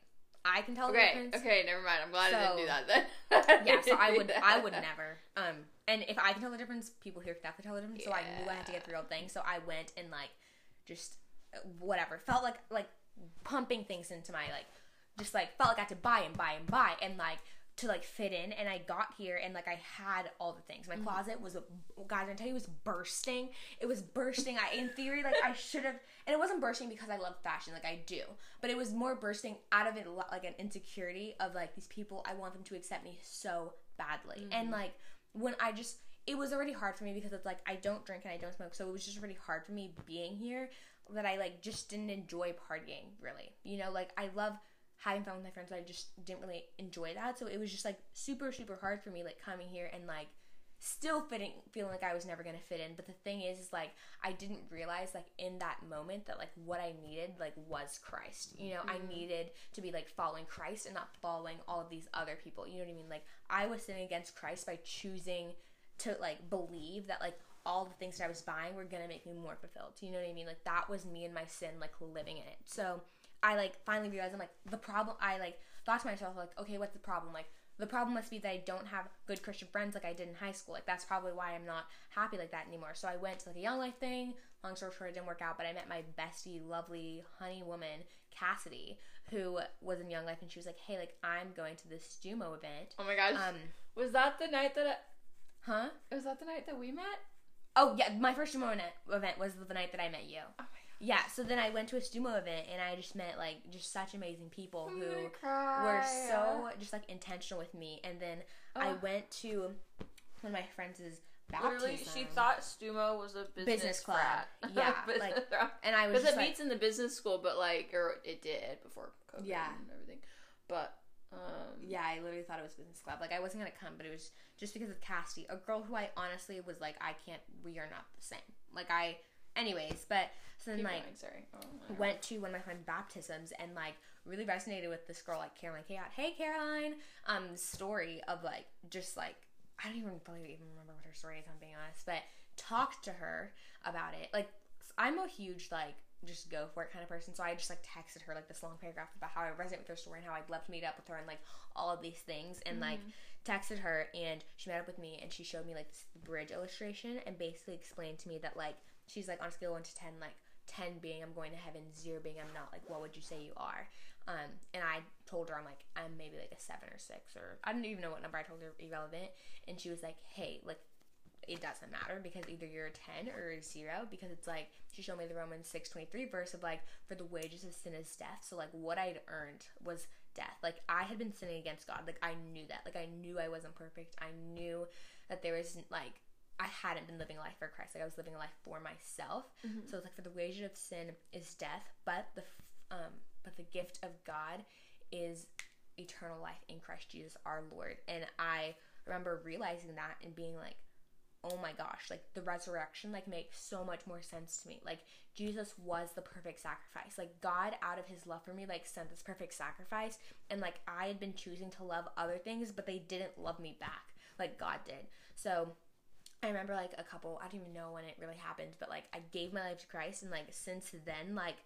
I can tell the Okay, difference. okay, never mind. I'm glad I didn't do that then. Yeah, so I would I would never. Um, and if I can tell the difference, people here can definitely tell the difference. So I knew I had to get the real thing. So I went and like just uh, whatever felt like like pumping things into my like just like felt like I had to buy and buy and buy and like to like fit in and I got here and like I had all the things. My Mm-hmm. closet was a guys, I tell you it was bursting. It was bursting. I in theory like I should have and it wasn't bursting because I love fashion like I do. But it was more bursting out of it like an insecurity of like these people I want them to accept me so badly. Mm-hmm. And like when I just it was already hard for me because it's like I don't drink and I don't smoke, so it was just really hard for me being here that I like just didn't enjoy partying really. You know, like I love having fun with my friends, but I just didn't really enjoy that. So it was just like super super hard for me like coming here and like still fitting feeling like I was never gonna fit in. But the thing is, is like I didn't realize like in that moment that like what I needed like was Christ. You know, I mm-hmm. needed to be like following Christ and not following all of these other people. You know what I mean? Like I was sinning against Christ by choosing to like believe that like all the things that I was buying were gonna make me more fulfilled. You know what I mean? Like that was me and my sin like living in it. So I like finally realized I'm like the problem I like thought to myself like, okay, what's the problem? Like the problem must be that I don't have good Christian friends like I did in high school. Like that's probably why I'm not happy like that anymore. So I went to like a young life thing. Long story short, it didn't work out, but I met my bestie, lovely honey woman, Cassidy, who was in young life, and she was like, "Hey, like I'm going to this Stumo event." Oh my gosh. Um, was that the night that huh? Was that the night that we met? Oh yeah, my first Stumo event- was the night that I met you. Oh. Yeah, so then I went to a Stumo event and I just met like just such amazing people who gonna were so just like intentional with me. And then I Oh. went to one of my friends' baptism. Literally, she thought Stumo was a business, Business club. frat. Yeah, Business like, frat. and I was Because just it like, meets in the business school, but like, or it did before COVID Yeah. and everything. But um, yeah, I literally thought it was business club. Like I wasn't gonna come, but it was just because of Cassie, a girl who I honestly was like, I can't. We are not the same. Like I, anyways. But so then keep like going, sorry. Oh, went to one of my friend's baptisms and like really resonated with this girl like Caroline Chaos. Hey Caroline, um, story of like just like I don't even really even remember what her story is. I'm being honest, but talked to her about it. Like I'm a huge like just go for it kind of person, so I just like texted her like this long paragraph about how I resonate with her story and how I'd love to meet up with her and like all of these things and like texted her and she met up with me and she showed me like this bridge illustration and basically explained to me that like she's like on a scale one to ten like 10 being I'm going to heaven, 0 being I'm not, like, what would you say you are? Um, and I told her I'm like, I'm maybe like a 7 or 6, or I don't even know what number I told her irrelevant. And she was like, hey, like, it doesn't matter because either you're a 10 or a 0 because it's like, she showed me the Romans 6.23 verse of like, for the wages of sin is death. So, like, what I'd earned was death. Like, I had been sinning against God. Like, I knew that. Like, I knew I wasn't perfect. I knew that there was, like, I hadn't been living a life for Christ. Like I was living a life for myself. So it's like for the wages of sin is death, but the um but the gift of God is eternal life in Christ Jesus our Lord. And I remember realizing that and being like, "Oh my gosh, like the resurrection like makes so much more sense to me. Like Jesus was the perfect sacrifice. Like God out of his love for me like sent this perfect sacrifice and like I had been choosing to love other things, but they didn't love me back like God did. So I remember like a couple, I don't even know when it really happened, but like I gave my life to Christ and like since then, like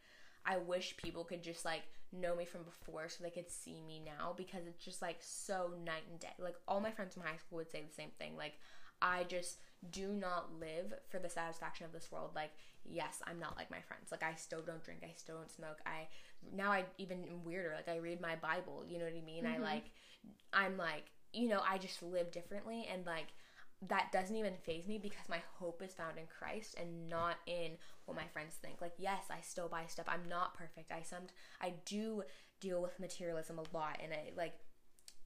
I wish people could just like know me from before so they could see me now because it's just like so night and day. Like all my friends from high school would say the same thing. Like I just do not live for the satisfaction of this world. Like yes, I'm not like my friends. Like I still don't drink, I still don't smoke. I now I even am weirder. Like I read my Bible, you know what I mean? I mm-hmm. like I'm like, you know, I just live differently and like that doesn't even phase me because my hope is found in Christ and not in what my friends think. Like, yes, I still buy stuff. I'm not perfect. I some I do deal with materialism a lot, and I like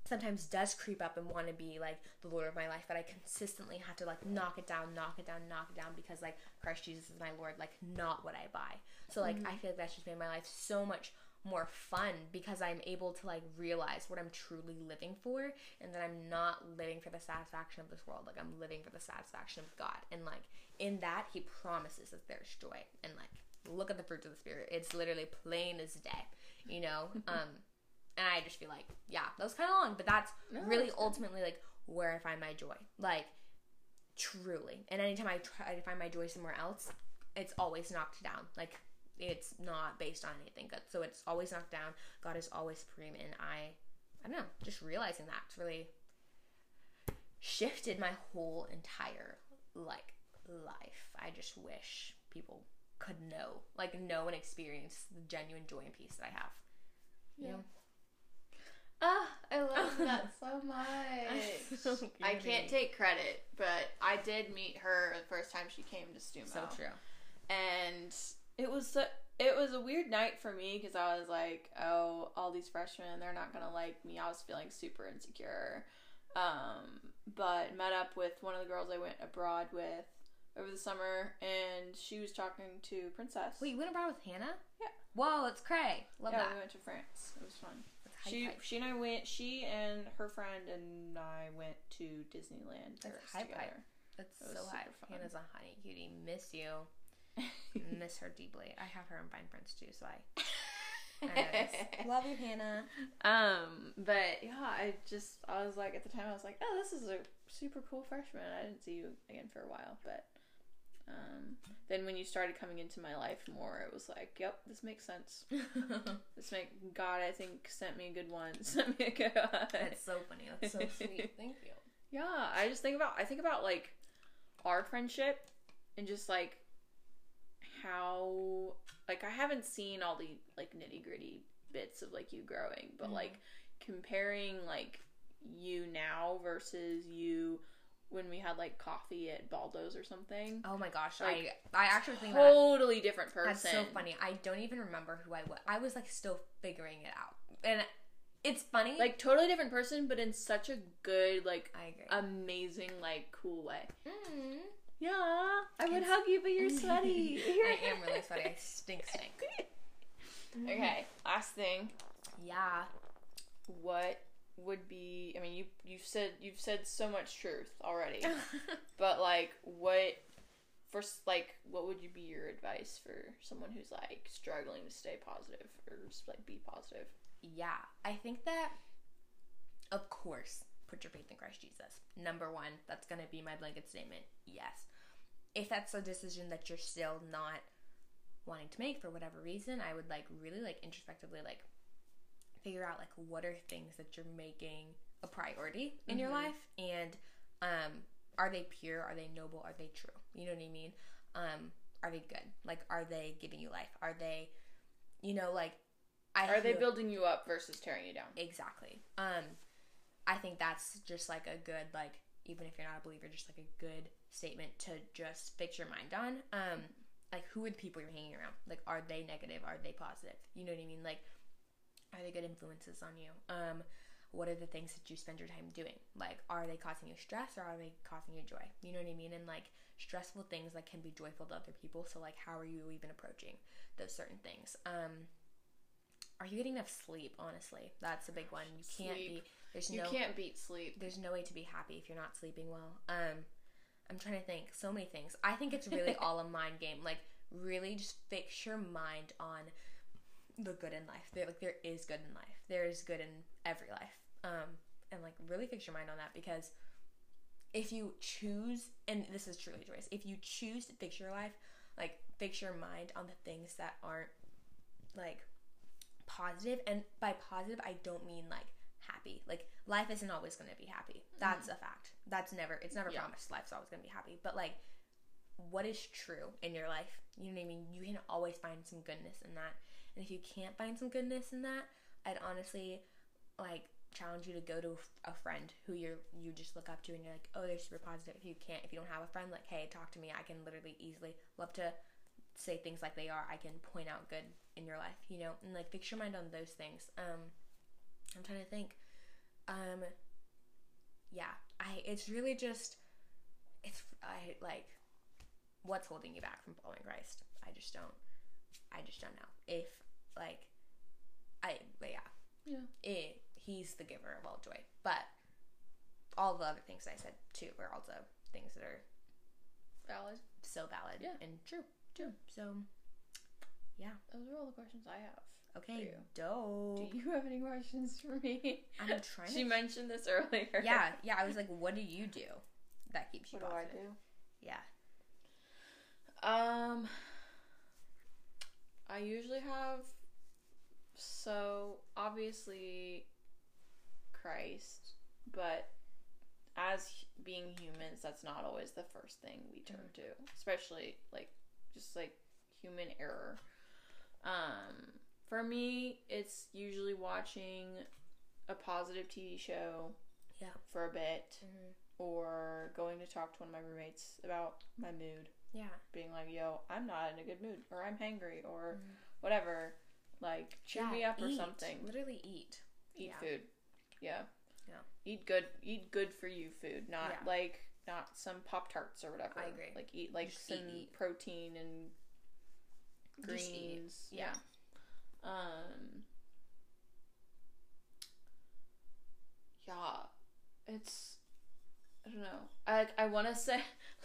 sometimes does creep up and want to be like the Lord of my life, but I consistently have to like knock it down, knock it down, knock it down because like Christ Jesus is my Lord, like not what I buy. So like mm-hmm. I feel like that's just made my life so much more fun because I'm able to like realize what I'm truly living for and that I'm not living for the satisfaction of this world. Like I'm living for the satisfaction of God. And like in that he promises that there's joy. And like look at the fruits of the spirit. It's literally plain as day. You know? um And I just feel like, yeah, that was kind of long, but that's No, really that's ultimately like where I find my joy. Like, truly. And anytime I try to find my joy somewhere else, it's always knocked down. Like, it's not based on anything good. So it's always knocked down. God is always supreme. And I, I don't know, just realizing that's really shifted my whole entire, like, life. I just wish people could know, like, know and experience the genuine joy and peace that I have. You Yeah. know? Ah, I love that so much. so I can't take credit, but I did meet her the first time she came to Stumo. So true. and it was so, it was a weird night for me because I was like, oh, all these freshmen, they're not gonna like me. I was feeling super insecure. Um, but met up with one of the girls I went abroad with over the summer, and she was talking to Princess. Wait, you went abroad with Hannah? Yeah. Whoa, it's cray. Love yeah, that. we went to France. It was fun. She she and I went. She and her friend and I went to Disneyland That's Paris hype, together. That's so super high. fun. Hannah's a honey cutie. Miss you. Miss her deeply. I have her in Fine Prince too, so I. I know this. Love you, Hannah. Um, but yeah, I just I was like at the time I was like, oh, this is a super cool freshman. I didn't see you again for a while, but um, then when you started coming into my life more, it was like, yep, this makes sense. This make God, I think, sent me a good one. Sent me a good one. That's so funny. That's so sweet. Thank you. Yeah, I just think about I think about like our friendship and just like how like I haven't seen all the like nitty gritty bits of like you growing, but Mhm. like comparing like you now versus you when we had like coffee at Baldo's or something. Oh my gosh, Like, I I actually think about it. Totally different person. That's so funny. I don't even remember who I was. I was like still figuring it out, and it's funny. Like totally different person, but in such a good, like I agree. amazing, like cool way. Mm. Yeah, I would hug you, but you're sweaty. I am really sweaty. I stink, stink. Mm-hmm. Okay, last thing. Yeah. What would be? I mean, you you've said you've said so much truth already, but like, what first? Like, what would you be your advice for someone who's like struggling to stay positive or just like be positive? Yeah, I think that, of course, put your faith in Christ Jesus. Number one, that's going to be my blanket statement. Yes. If that's a decision that you're still not wanting to make for whatever reason, I would like really like introspectively like figure out like what are things that you're making a priority in your Mhm. life and um are they pure are they noble are they true you know what i mean um are they good like are they giving you life are they you know like I Are they building you up versus tearing you down? Exactly. Um, I think that's just like a good like even if you're not a believer, just like a good statement to just fix your mind on. Um, like who are the people you're hanging around? Like are they negative? Are they positive? You know what I mean? Like are they good influences on you? Um, what are the things that you spend your time doing? Like are they causing you stress or are they causing you joy? You know what I mean? And like stressful things like can be joyful to other people. So like how are you even approaching those certain things? Um, are you getting enough sleep? Honestly, that's a big one. You can't Sleep. be. There's You no. can't beat sleep. There's no way to be happy if you're not sleeping well. Um, I'm trying to think. So many things. I think it's really all a mind game. Like really, just fix your mind on the good in life. There, like there is good in life. There is good in every life. Um, and like really fix your mind on that because if you choose, and this is truly Joyce, if you choose to fix your life, like fix your mind on the things that aren't like positive. positive and by positive i don't mean like happy. Like life isn't always going to be happy. That's a fact. That's never it's never Yeah. promised life's always going to be happy. But like what is true in your life? You know what i mean? You can always find some goodness in that. And if you can't find some goodness in that i'd honestly like challenge you to go to a friend who you're you just look up to and you're like oh they're super positive. If you can't if you don't have a friend like hey talk to me. I can literally easily love to say things like they are. I can point out good in your life you know? And like fix your mind on those things. Um i'm trying to think um yeah i it's really just it's i like what's holding you back from following christ i just don't i just don't know if like i but yeah Yeah. it, he's the giver of all joy but all the other things i said too are also things that are Valid. so valid Yeah. and true too so yeah Those are all the questions I have. Okay, you. dope. Do you have any questions for me? I'm trying She to. mentioned this earlier. Yeah, yeah. I was like, what do you do that keeps you What do I positive? do? Yeah. Um, I usually have so obviously Christ, but as being humans, that's not always the first thing we turn to, especially like just like human error. Um, for me, it's usually watching a positive TV show Yeah. for a bit Mhm. or going to talk to one of my roommates about my mood Yeah. being like, "Yo, I'm not in a good mood, or I'm hangry, or Mhm. whatever." Like, cheer Yeah, me up or eat. something. Literally eat. Eat yeah. food. Yeah. Yeah. Eat good. Eat good for you food, not Yeah. like not some pop tarts or whatever. I agree. Like eat like Just eat, some eat. protein and Just eat. greens. Yeah. Um. Yeah, it's I don't know. I I want to say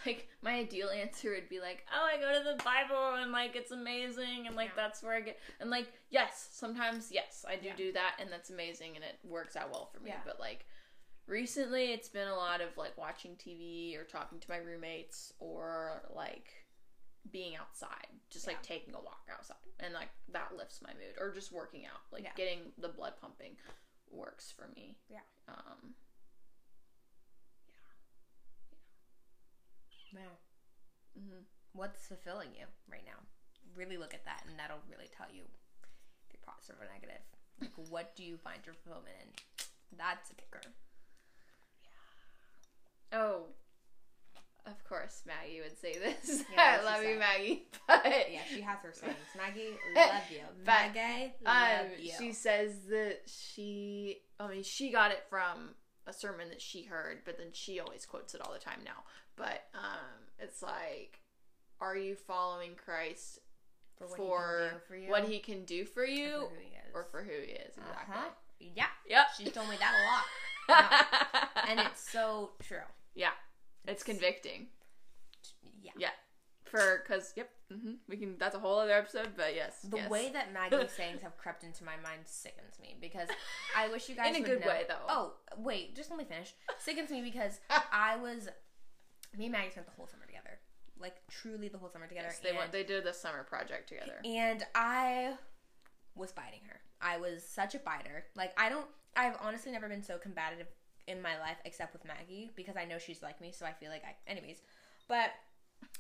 like my ideal answer would be like, oh, I go to the Bible and like it's amazing and like Yeah. that's where I get and like yes, sometimes yes, I do Yeah. do that and that's amazing and it works out well for me. Yeah. But like recently, it's been a lot of like watching TV or talking to my roommates or like being outside, just like taking a walk outside, and like that lifts my mood, or just working out, like Yeah. getting the blood pumping works for me. Yeah. Um. Yeah, wow. mhm. What's fulfilling you right now? Really look at that, and that'll really tell you if you're positive or negative. Like, what do you find your fulfillment in? That's a kicker. Yeah. Oh. Of course, Maggie would say this. Yeah, I love you. Maggie. But Yeah, she has her sayings. Maggie, love you. But, Maggie, Um, love you. she says that she, I mean, she got it from a sermon that she heard, but then she always quotes it all the time now. But um, it's like, are you following Christ for what for he can do for you, what he can do for or for who he is. or for who he is? Exactly. Uh-huh. Yeah, Yep. she's told me that a lot, and it's so true. yeah, it's convicting. Yeah. Yeah. For because yep, hmm we can. That's a whole other episode, but yes, The yes. way that Maggie's sayings have crept into my mind sickens me because I wish you guys In a good know- way, though. Oh, wait, just let me finish. Sickens me because I was me and Maggie spent the whole summer together, like truly the whole summer together. Yes, they and, went. They did the summer project together. and I was biting her. I was such a biter. Like I don't. I've honestly never been so combative in my life except with Maggie because I know she's like me, so I feel like I. Anyways, but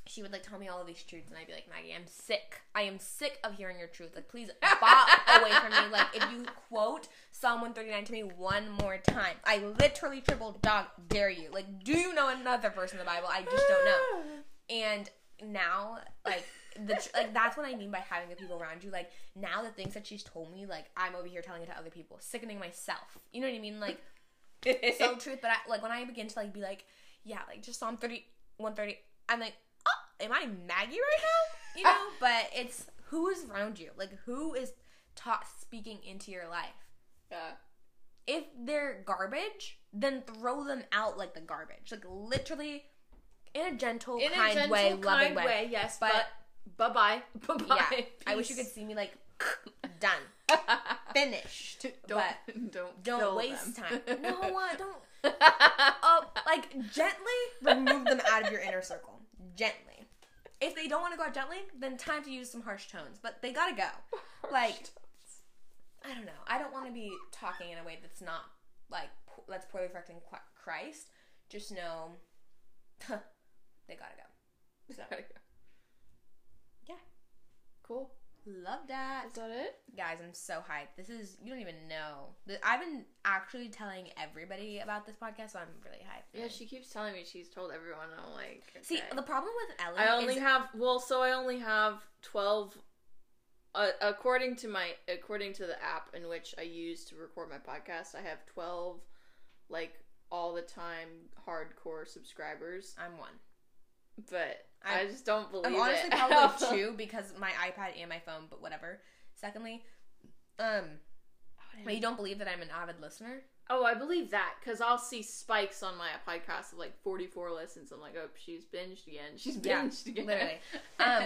she would like tell me all of these truths, and I'd be like, Maggie, I'm sick. I am sick of hearing your truth. Like, please bop away from me. Like, if you quote Psalm 139 to me one more time, I literally triple dog dare you. Like, do you know another verse in the Bible? I just don't know. And now, like, the tr- like that's what I mean by having the people around you. Like now, the things that she's told me, like I'm over here telling it to other people, sickening myself. You know what I mean? Like so truth. But I, like when I begin to like be like, yeah, like just Psalm 30, 130, I'm like, oh, am I Maggie right now? You know? but it's who is around you. Like who is taught speaking into your life. yeah. If they're garbage, then throw them out like the garbage. Like literally, in a gentle, In kind a gentle, way, loving way. way. yes. But- But bye bye, bye bye. Yeah, I wish you could see me like done, finished. don't don't don't waste them. time. No, what? Don't. Oh, like gently remove them out of your inner circle. Gently. If they don't want to go out gently, then time to use some harsh tones. But they gotta go. Like I don't know. I don't want to be talking in a way that's not like that's poorly reflecting Christ. Just know they gotta go. So Yeah. cool. Love that. Is that it? Guys, I'm so hyped. This is you don't even know. I've been actually telling everybody about this podcast, so I'm really hyped. Yeah, she keeps telling me she's told everyone. I'm like, See, the problem with Ellie I only have well, so I only have twelve. Uh, according to my according to the app in which I use to record my podcast, I have twelve, like all the time hardcore subscribers. I'm one. But i I'm- just don't believe I'm honestly it. probably two because my iPad and my phone, but whatever. Secondly, um, but you don't believe that I'm an avid listener. Oh, I believe that because I'll see spikes on my podcast of like 44 listens. I'm like, oh, she's binged again. She's Yeah, binged again. literally. Um,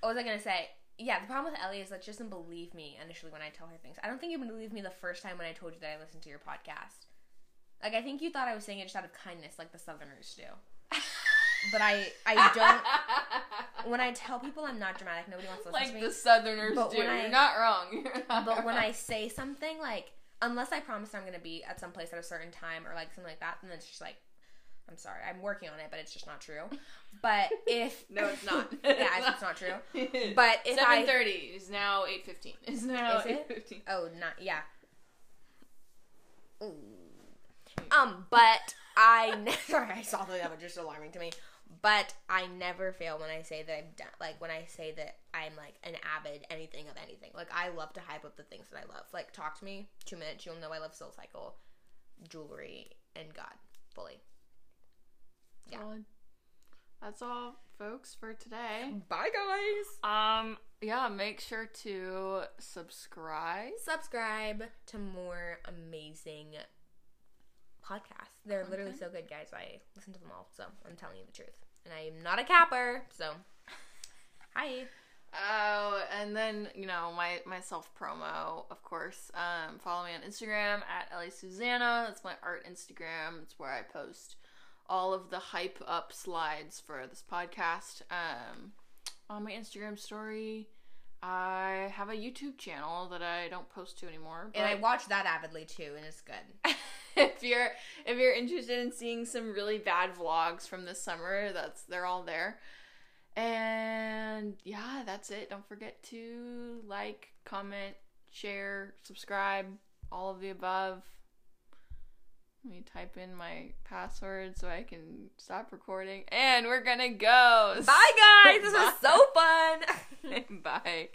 What was I gonna say? yeah, the problem with Ellie is that she doesn't believe me initially when I tell her things. I don't think you believed me the first time when I told you that I listened to your podcast. Like I think you thought I was saying it just out of kindness, like the Southerners do. But I, I don't. when I tell people I'm not dramatic, nobody wants to listen like to me. Like the Southerners But do. when I- You're not wrong. You're not but when. I say something like, unless I promise I'm gonna be at some place at a certain time or like something like that, then it's just like, I'm sorry, I'm working on it, but it's just not true. But if no, it's not. yeah, it's, it's not true. But if seven I is now eight fifteen. Is now eight fifteen. Oh, not yeah. Ooh. Um, but I never. Sorry, I saw that was just alarming to me. But I never fail when I say that I've done. Like when I say that I'm like an avid anything of anything. Like I love to hype up the things that I love. Like talk to me two minutes, you'll know I love Soul Cycle, jewelry, and God fully. Yeah. Solid. That's all, folks, for today. Bye guys. Um, yeah, make sure to subscribe. Subscribe to more amazing podcasts. They're literally so good, guys. I listen to them all, so I'm telling you the truth. And I'm not a capper, so hi. Oh, and then you know my my self promo, of course. Um, follow me on Instagram at Ellie Suzannah. That's my art Instagram. It's where I post all of the hype up slides for this podcast. Um, on my Instagram story, I have a YouTube channel that I don't post to anymore. And I watch that avidly too, and it's good. if you're if you're interested in seeing some really bad vlogs from this summer, that's they're all there. And yeah, that's it. Don't forget to like, comment, share, subscribe, all of the above. Let me type in my password so I can stop recording. And we're gonna go. Bye, guys. This was so fun. Bye.